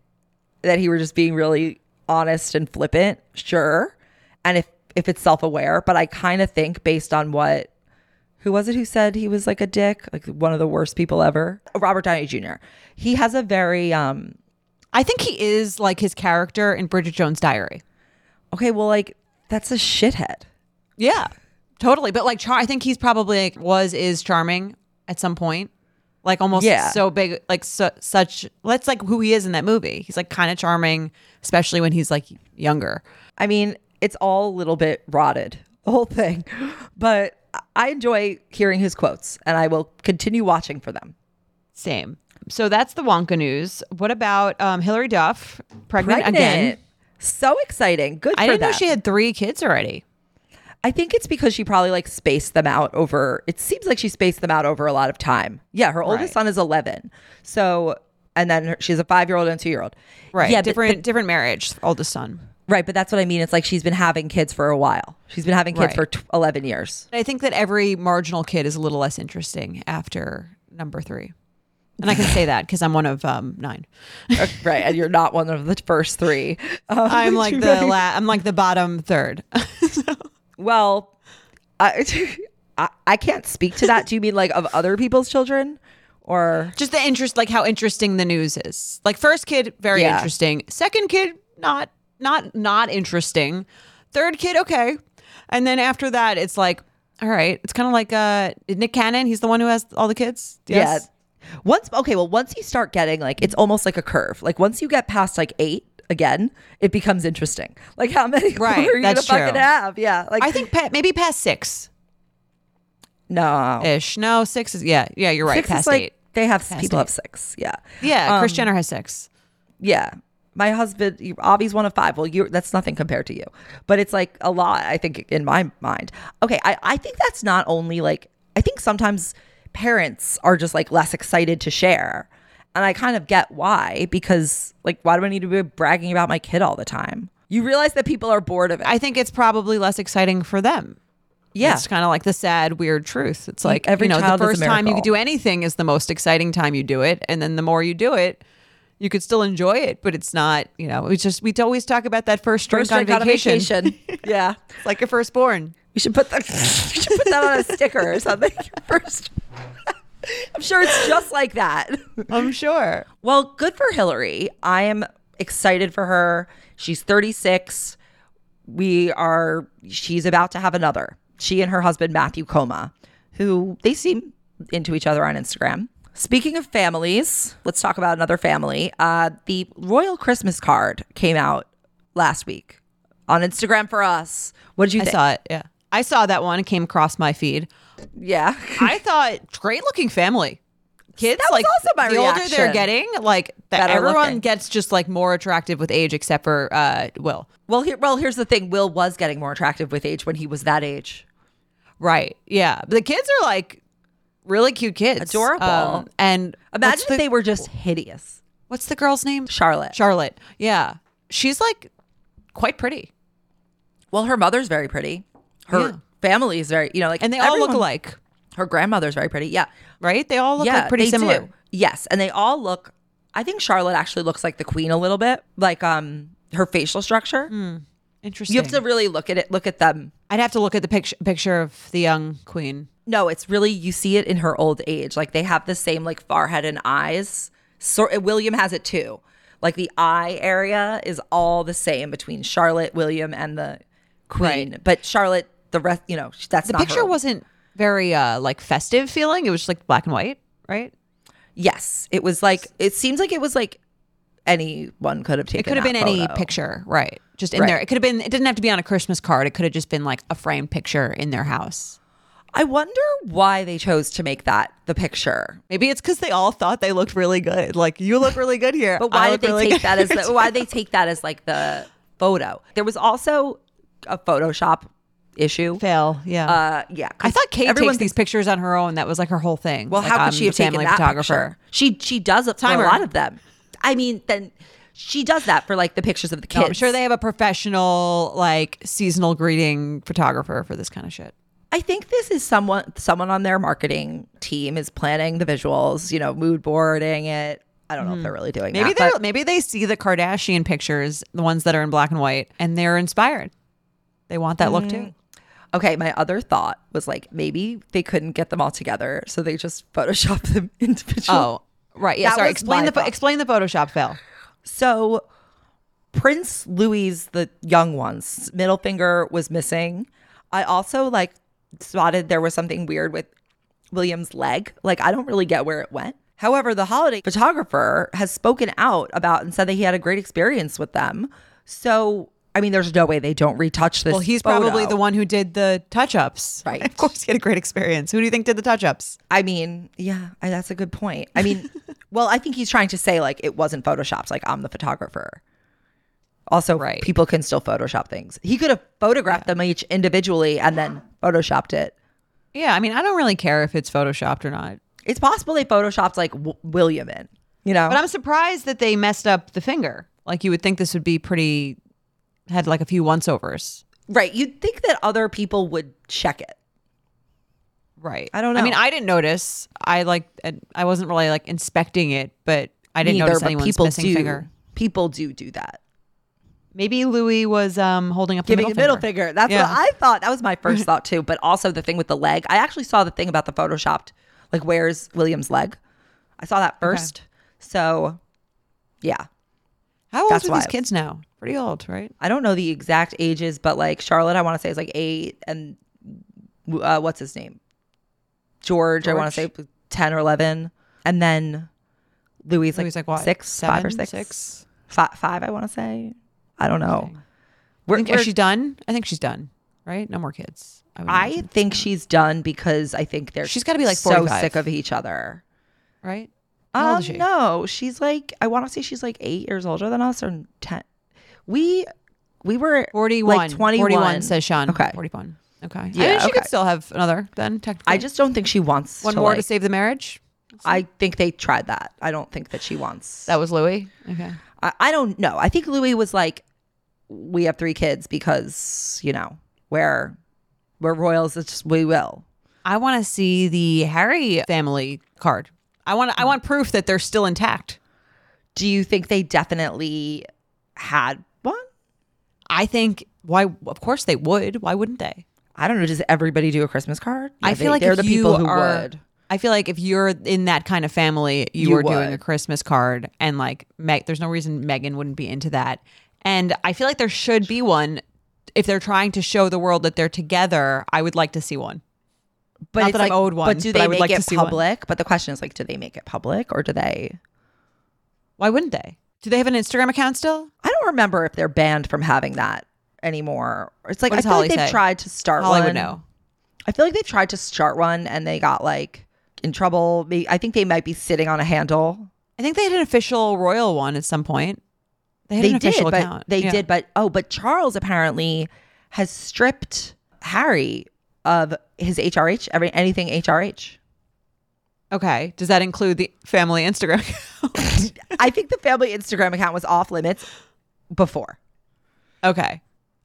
that he were just being really honest and flippant, sure. And if if it's self aware, but I kind of think based on what who was it who said he was like a dick, like one of the worst people ever, Robert Downey Jr. He has a very um I think he is like his character in Bridget Jones' Diary. okay, well, like that's a shithead. Yeah, totally. But like, char- I think he's probably like, was is charming at some point. Like almost Yeah. so big, like su- such. That's like who he is in that movie. He's like kind of charming, especially when he's like younger. I mean, it's all a little bit rotted, <laughs> the whole thing. But I enjoy hearing his quotes and I will continue watching for them. Same. So that's the Wonka news. What about um, Hilary Duff, pregnant, again? So exciting. Good I didn't know she had three kids already. I think it's because she probably like spaced them out over it seems like she spaced them out over a lot of time. Yeah, her oldest Right. son is 11. So and then her, she's a 5-year-old and 2-year-old. Right. Yeah, different but- different marriage, oldest son. right, but that's what I mean. It's like she's been having kids for a while. She's been having kids Right. for t- 11 years. I think that every marginal kid is a little less interesting after number three. And I can say that because I'm one of um, nine. Uh, right, and you're not one of the first 3. <laughs> Um, I'm like <laughs> the la- I'm like the bottom third. <laughs> Well, I, <laughs> I I can't speak to that. Do you mean like of other people's children or Just the interest, like how interesting the news is. Like first kid, very Yeah. interesting. Second kid, not not not interesting. Third kid, okay. And then after that, it's like, all right. It's kind of like uh, Nick Cannon. He's the one who has all the kids. Yes? Yeah. Once okay, well, once you start getting like it's almost like a curve. Like once you get past like eight again, it becomes interesting. Like how many <laughs> Right, are you gonna fucking have? Yeah. Like I think pa- maybe past six no. ish. No, six is yeah, yeah. You're right. Six past like eight. they have Past people eight. have six. Yeah. Yeah, Um, Kris Jenner has six. Yeah. My husband, Avi's one of five. Well, you that's nothing compared to you, but it's like a lot. I think in my mind. Okay, I I think that's not only like I think sometimes parents are just like less excited to share, and I kind of get why because like why do I need to be bragging about my kid all the time? You realize that people are bored of it. I think it's probably less exciting for them. yeah, It's kind of like the sad, weird truth. It's like Every you know, the first time you do anything is the most exciting time you do it, and then the more you do it, you could still enjoy it, but it's not. You know, it's just we always talk about that first drink, First on, drink vacation. vacation. <laughs> yeah, It's like your firstborn. we should put that. <laughs> we should put that on a sticker or something. <laughs> First. <laughs> I'm sure it's just like that. <laughs> I'm sure. Well, good for Hilary. I am excited for her. She's 36. We are, she's about to have another. She and her husband, Matthew Koma, who they seem into each other on Instagram. Speaking of families, let's talk about another family. Uh, the Royal Christmas card came out last week on Instagram for us. What did you I think? saw it. Yeah, I saw that one. It came across my feed. Yeah. I thought great looking family. Kids That was like also my the older they're getting, like that Better everyone looking. gets just like more attractive with age, except for uh, Will. well, here, well, here's the thing. Will was getting more attractive with age when he was that age. Right. Yeah. The kids are like really cute kids. Adorable. Um, and Imagine what's if the, they were just hideous. what's the girl's name? Charlotte. Charlotte. Yeah. She's like quite pretty. well, her mother's very pretty. Her Yeah. Family is very, you know, like And they all look everyone- alike, Her grandmother's very pretty. Yeah. right? They all look yeah, like pretty they similar. do. Yes, and they all look. I think Charlotte actually looks like the queen a little bit, like um her facial structure. Interesting. You have to really look at it. Look at them. I'd have to look at the picture picture of the young queen. No, it's really you see it in her old age. Like they have the same like forehead and eyes. So William has it too. Like the eye area is all the same between Charlotte, William, and the queen. But Charlotte, the rest, you know, that's The picture her. wasn't very uh like festive feeling. It was just like black and white, right? Yes, it was like it seems like it was like anyone could have taken. It could have been any picture, right? Just in Right. there. It could have been. It didn't have to be on a Christmas card. It could have just been like a framed picture in their house. I wonder why they chose to make that the picture. Maybe it's because they all thought they looked really good. Like you look really good here. But <laughs> why I did they really take that as the, why did they take that as like the photo? There was also a Photoshop issue. fail? Yeah. Uh, yeah. I thought Kate everyone takes these pictures on her own. That was like her whole thing. Well, Like, how could I'm she have taken family that photographer? picture? She she does it for Timer. a lot of them. I mean, then she does that for like the pictures of the kids. No, I'm sure they have a professional, like seasonal greeting photographer for this kind of shit. I think this is someone someone on their marketing team is planning the visuals. You know, mood boarding it. I don't know if they're really doing Maybe that. but- maybe they see the Kardashian pictures, the ones that are in black and white, and they're inspired. They want that look too. Okay, my other thought was like maybe they couldn't get them all together, so they just Photoshop them <laughs> individually. Oh, right. Yeah. That sorry. Explain the thought. explain the Photoshop fail. So Prince Louis, the young ones, middle finger was missing. I also like spotted there was something weird with William's leg. Like I don't really get where it went. However, the holiday photographer has spoken out about and said that he had a great experience with them. So I mean, there's no way they don't retouch this. Well, he's photo. probably the one who did the touch ups. <laughs> Right. Of course, he had a great experience. Who do you think did the touch ups? I mean, yeah, I, that's a good point. I mean, <laughs> well, I think he's trying to say like it wasn't photoshopped. Like I'm the photographer. Also, Right. people can still Photoshop things. He could have photographed them each individually and then photoshopped it. Yeah. I mean, I don't really care if it's photoshopped or not. It's possible they photoshopped like w- William in. You know, But I'm surprised that they messed up the finger. Like you would think this would be pretty had like a few once overs. right? You'd think that other people would check it. Right. I don't know. I mean. I didn't notice. I like I wasn't really like inspecting it, but I didn't Neither, notice anyone's people missing do. finger. People do do that. Maybe Louis was um holding up the Giving middle a middle finger. finger. That's Yeah. what I thought. That was my <laughs> first thought too. But also the thing with the leg. I actually saw the thing about the photoshopped, like where's William's leg? I saw that first. So, yeah. How old That's are why these kids now? Pretty old, right? I don't know the exact ages, but like Charlotte, I want to say is like eight, and uh, what's his name? George, I want to say ten or eleven, and then Louis like, like what? six, five or Seven? six, Six? Fi- five. I want to say. I don't know. I We're, think, we're- is she done? I think she's done. Right? No more kids. I, I think she's done because I think they're She's gotta be, like, so 45. sick of each other. right. How Um, she? no, she's like I want to say she's like eight years older than us or ten. We we were 41. like twenty one. 41 says Sean. Okay. 41. Okay. I Yeah, mean, she okay. could still have another then, technically. I just don't think she wants One to, more like- to save the marriage? I think they tried that. I don't think that she wants. That was Louis? Okay. I, I don't know. I think Louis was like, we have three kids because you know we're we're royals. It's just we will. I want to see the Harry family card. I want I hmm. want proof that they're still intact. Do you think they definitely had one? I think why of course they would. Why wouldn't they? I don't know. Does everybody do a Christmas card? I feel they- like they're if the people who are, would. I feel like if you're in that kind of family, you, You are doing a. Christmas card, and like Meg, there's no reason Meghan wouldn't be into that. And I feel like there should be one if they're trying to show the world that they're together. I would like to see one. But Not that I'm like, owed one, But do but they I would make like to it see one. public? But the question is like, do they make it public or do they? Why wouldn't they? Do they have an Instagram account still? I don't remember if they're banned from having that anymore. It's like I feel Holly like they've say? tried to start Holly one. would know. I feel like they've tried to start one and they got like in trouble. I think they might be sitting on a handle. I think they had an official royal one at some point. They had They an official did, but account. they Yeah. did, but oh, but Charles apparently has stripped Harry of his HRH, every anything HRH. Okay. Does that include the family Instagram? account? <laughs> I think the family Instagram account was off limits before. okay.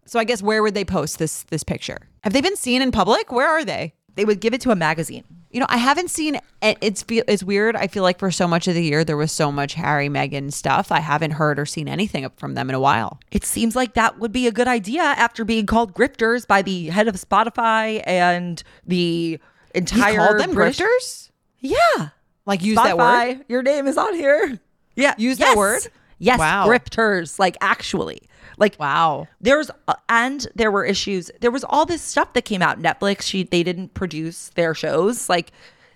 So I guess where would they post this this picture? Have they been seen in public? Where are they? They would give it to a magazine. You know, I haven't seen. It's it's weird. I feel like for so much of the year there was so much Harry Meghan stuff. I haven't heard or seen anything from them in a while. It seems like that would be a good idea after being called grifters by the head of Spotify and the He entire called them British- grifters. Yeah. Like use that word. Your name is on here. Yeah. Use that word? Yes. Wow. Grifters. Like actually. Like Wow. there's uh, and there were issues. There was all this stuff that came out. Netflix, she they didn't produce their shows. Like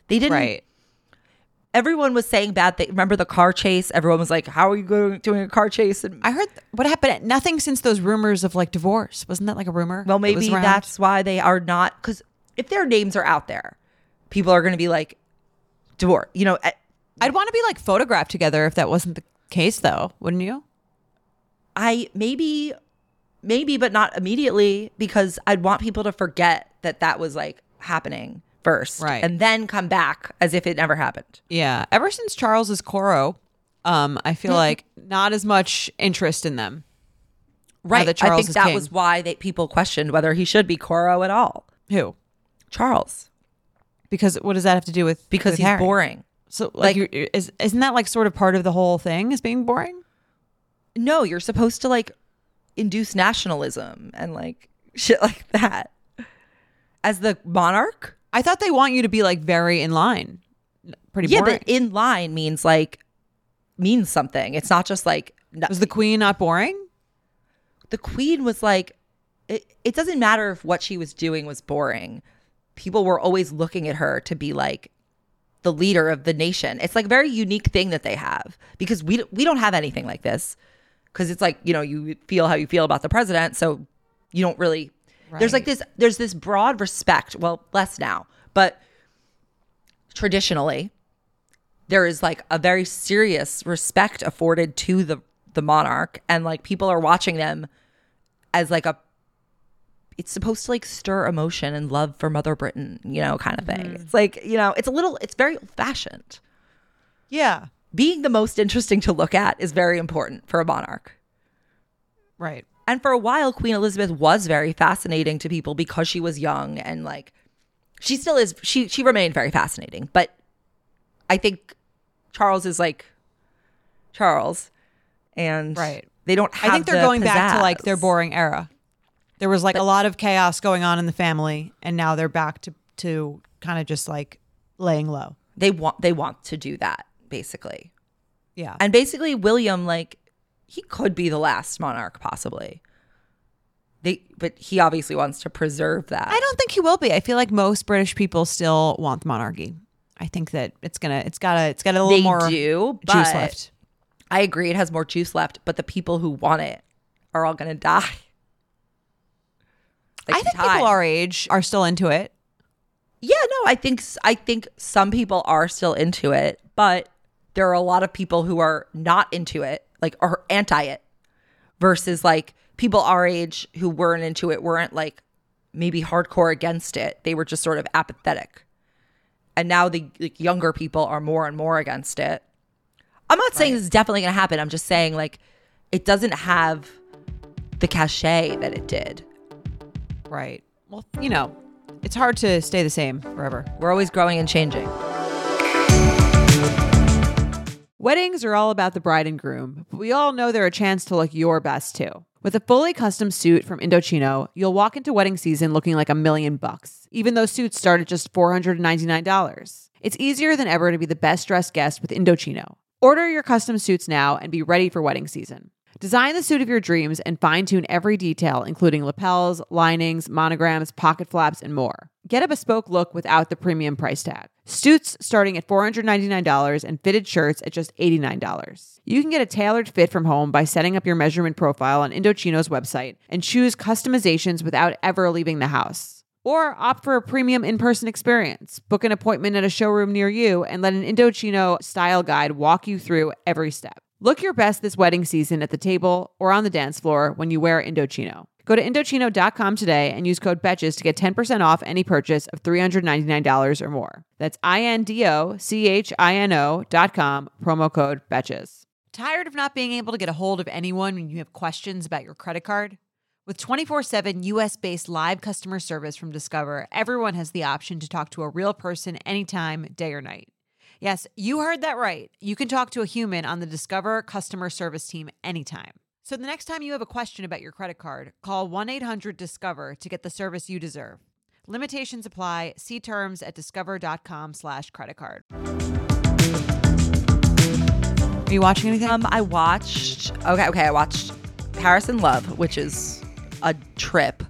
they didn't. Right. Everyone was saying bad. They remember the car chase. Everyone was like, "How are you going doing a car chase?" And I heard what happened. Nothing since those rumors of like divorce. Wasn't that like a rumor? well, maybe around? that's why they are not. Because if their names are out there, people are going to be like, "Divorce." You know, eh, I'd want to be like photographed together if that wasn't the case, though, wouldn't you? I maybe, maybe, but not immediately because I'd want people to forget that that was like happening first, Right. and then come back as if it never happened. Yeah. Ever since Charles's Coro, um, I feel like not as much interest in them. Right. that I think that king. was why they people questioned whether he should be Coro at all. Who? Charles, Because what does that have to do with because with he's Harry? boring. So like, Like- is isn't that like sort of part of the whole thing? Is being boring? No, you're supposed to like induce nationalism and like <laughs> shit like that. As the monarch? I thought they want you to be like very in line. Pretty Yeah, boring. but in line means like means something. It's not just like no- was the queen not boring? the queen was like it, it doesn't matter if what she was doing was boring. People were always looking at her to be like the leader of the nation. It's like a very unique thing that they have because we we don't have anything like this. Cuz it's like, you know, you feel how you feel about the president, so you don't really There's like this there's this broad respect, well, less now, but traditionally there is like a very serious respect afforded to the the monarch and like people are watching them as like a it's supposed to like stir emotion and love for mother britain you know kind of thing. Mm-hmm. It's like you know it's a little it's very old fashioned Yeah. Being the most interesting to look at is very important for a monarch Right. and for a while queen elizabeth was very fascinating to people because she was young and like she still is she she remained very fascinating but i think charles is like charles and Right. they don't have I think they're the going back to like their boring era. There was like a lot of chaos going on in the family, and now they're back to to kind of just like laying low. they want they want to do that basically Yeah. and basically william like he could be the last monarch possibly they but he obviously wants to preserve that I don't think he will be. I feel like most British people still want the monarchy. I think that it's gonna, it's got a, it's got a little they more do juice but left. i agree it has more juice left but the people who want it are all gonna die <laughs> Like, I think time. people our age are still into it. Yeah, no, I think I think some people are still into it, but there are a lot of people who are not into it, like are anti it, versus like people our age who weren't into it weren't like maybe hardcore against it. They were just sort of apathetic. And now the like, younger people are more and more against it. I'm not saying this is definitely going to happen. I'm just saying like it doesn't have the cachet that it did. Right. Well, you know, it's hard to stay the same forever. We're always growing and changing. Weddings are all about the bride and groom, but we all know they're a chance to look your best too. With a fully custom suit from Indochino, you'll walk into wedding season looking like a million bucks, even though suits start at just $499. It's easier than ever to be the best dressed guest with Indochino. Order your custom suits now and be ready for wedding season. Design the suit of your dreams and fine tune every detail, including lapels, linings, monograms, pocket flaps, and more. Get a bespoke look without the premium price tag. Suits starting at $499 and fitted shirts at just $89. You can get a tailored fit from home by setting up your measurement profile on Indochino's website and choose customizations without ever leaving the house. Or opt for a premium in person experience. Book an appointment at a showroom near you and let an Indochino style guide walk you through every step. Look your best this wedding season at the table or on the dance floor when you wear Indochino. Go to Indochino.com today and use code BETCHES to get 10% off any purchase of $399 or more. That's I N D O C H I N O dot com, promo code BETCHES. Tired of not being able to get a hold of anyone when you have questions about your credit card? With 24 7 US based live customer service from Discover, everyone has the option to talk to a real person anytime, day or night. Yes, you heard that right. You can talk to a human on the Discover customer service team anytime. So the next time you have a question about your credit card, call 1 800 Discover to get the service you deserve. Limitations apply. See terms at discover.com/slash credit card. Are you watching anything? Um, I watched. Okay, okay, I watched Paris in Love, which is a trip,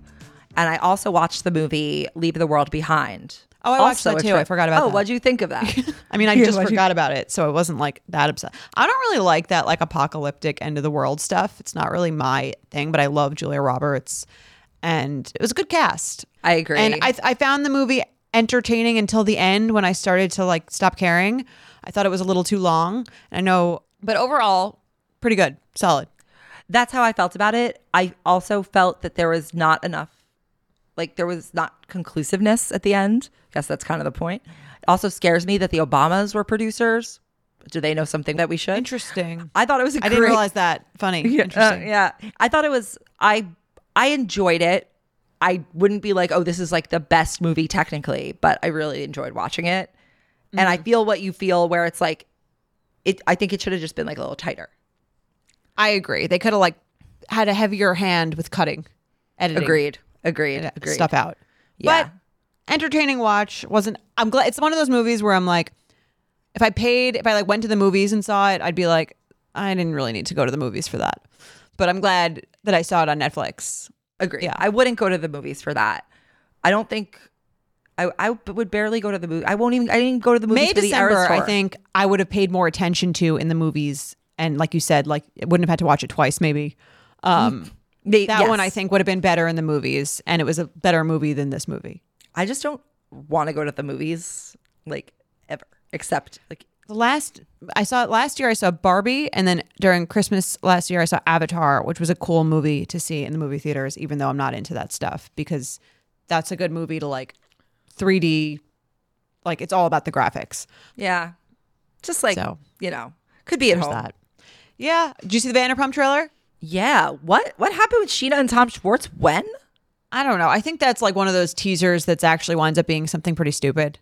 and I also watched the movie Leave the World Behind. Oh, I watched that too. I forgot about Oh, that. what'd you think of that? <laughs> I mean, I <laughs> Yeah, just what'd you- forgot about it, so it wasn't like that upset. I don't really like that like apocalyptic end of the world stuff. It's not really my thing, but I love Julia Roberts, and it was a good cast. I agree. And I, I found the movie entertaining until the end when I started to like stop caring. I thought it was a little too long. I know, but overall, pretty good, solid. That's how I felt about it. I also felt that there was not enough, like there was not conclusiveness at the end. I guess that's kind of the point. It also scares me that the Obamas were producers. Do they know something that we should? Interesting. I thought it was a I didn't realize that. Funny. Yeah, uh, Interesting. yeah. I thought it was I I enjoyed it. I wouldn't be like, "Oh, this is like the best movie technically," but I really enjoyed watching it. And Mm-hmm. I feel what you feel where it's like it I think it should have just been like a little tighter. I agree. They could have like had a heavier hand with cutting, editing. Agreed. Agreed. Agreed. stuff out. Yeah. But entertaining watch wasn't I'm glad it's one of those movies where I'm like if I paid if I like went to the movies and saw it, I'd be like, I didn't really need to go to the movies for that. But I'm glad that I saw it on Netflix. Agree. Yeah. I wouldn't go to the movies for that. I don't think I, I would barely go to the movie. I won't even I didn't go to the movies May December, I think I would have paid more attention to in the movies and like you said, like it wouldn't have had to watch it twice maybe. Um They- that one I think would have been better in the movies and it was a better movie than this movie. I just don't want to go to the movies like ever. Except like The last I saw last year. I saw Barbie, and then during Christmas last year, I saw Avatar, which was a cool movie to see in the movie theaters. Even though I'm not into that stuff, because that's a good movie to like 3D. Like it's all about the graphics. yeah. Just like So, you know, could be at home. that. Yeah. Did you see the Vanderpump trailer? Yeah. What what happened with Scheana and Tom Schwartz? When? I don't know. I think that's like one of those teasers that's actually winds up being something pretty stupid,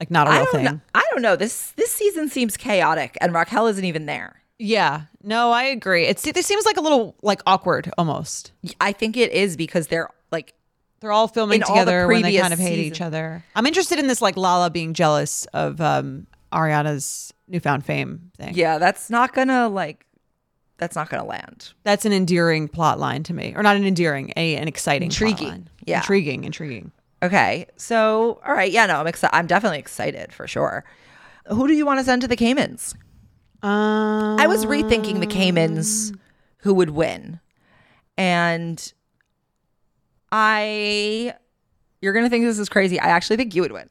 like not a I real don't thing. know. I don't know. This this season seems chaotic, and Raquel isn't even there. Yeah. No, I agree. It's it seems like a little like awkward almost. I think it is because they're like They're all filming In all the together when they kind of hate each other. I'm interested in this like Lala being jealous of um Ariana's newfound fame thing. yeah, that's not gonna like that's not gonna land. That's an endearing plot line to me. Or not an endearing, a an exciting plot Intriguing. line. Yeah. Intriguing, intriguing. Okay, so all right, yeah, no, I'm excited. I'm definitely excited for sure. Who do you want to send to the Caymans? Um I was rethinking the Caymans, who would win, and I, you're gonna think this is crazy. I actually think you would win.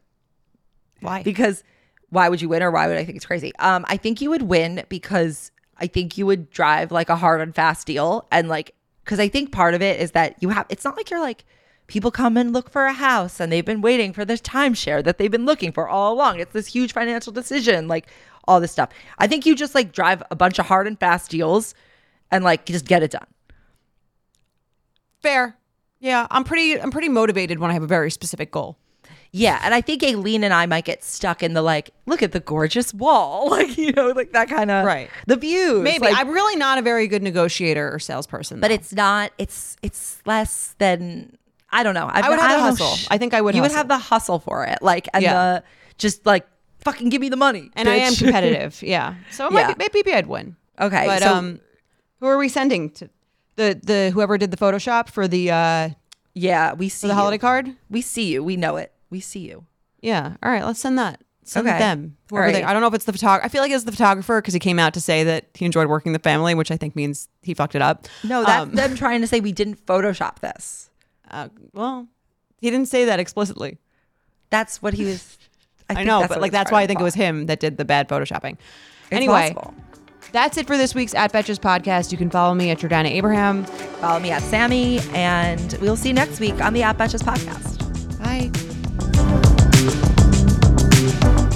why? because why would you win or why would I think it's crazy? Um, I think you would win because I think you would drive like a hard and fast deal and like because I think part of it is that you have it's not like you're like people come and look for a house and they've been waiting for this timeshare that they've been looking for all along. It's this huge financial decision, like all this stuff. I think you just like drive a bunch of hard and fast deals and like just get it done. Fair. Yeah, I'm pretty I'm pretty motivated when I have a very specific goal. Yeah, and I think Aileen and I might get stuck in the like, look at the gorgeous wall, <laughs> like you know, like that kind of Right. The views, Maybe like- I'm really not a very good negotiator or salesperson. but though. it's not. It's it's less than I don't know. I've, I would have the hustle. sh- I think I would You would have the hustle for it, like and Yeah. the just like fucking give me the money, and I am <laughs> competitive. yeah. So it Yeah. be, maybe I'd win. okay, But so um, who are we sending to the the whoever did the Photoshop for the uh yeah, we see for the holiday you. card? We see you. We know it. We see you. Yeah. All right. Let's send that. Send Okay. them. Whoever they- I don't know if it's the photographer. I feel like it's the photographer because he came out to say that he enjoyed working the family, which I think means he fucked it up. No, that's Um, them trying to say we didn't Photoshop this. uh, well, he didn't say that explicitly. That's what he was. I, <laughs> I, know, but like that's why I think it was him that did the bad photoshopping. It's anyway, possible. That's it for this week's At Betches podcast. You can follow me at Jordana Abraham. Follow me at Sami, and we'll see you next week on the At Betches podcast. Bye.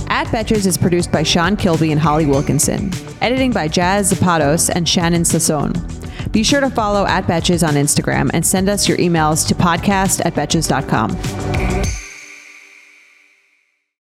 At Betches is produced by Sean Kilby and Holly Wilkinson. Editing by Jazz Zapatos and Shannon Sassone. Be sure to follow at Betches on Instagram and send us your emails to podcast at betches.com.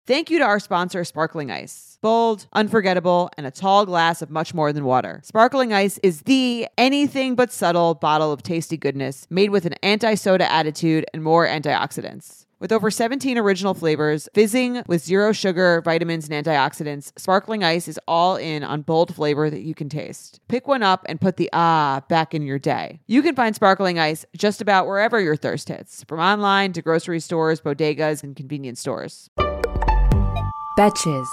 Thank you to our sponsor, Sparkling Ice. Bold, unforgettable, and a tall glass of much more than water. Sparkling Ice is the anything but subtle bottle of tasty goodness made with an anti soda attitude and more antioxidants. With over 17 original flavors, fizzing with zero sugar, vitamins, and antioxidants, Sparkling Ice is all in on bold flavor that you can taste. Pick one up and put the ah back in your day. You can find Sparkling Ice just about wherever your thirst hits, from online to grocery stores, bodegas, and convenience stores. Betches.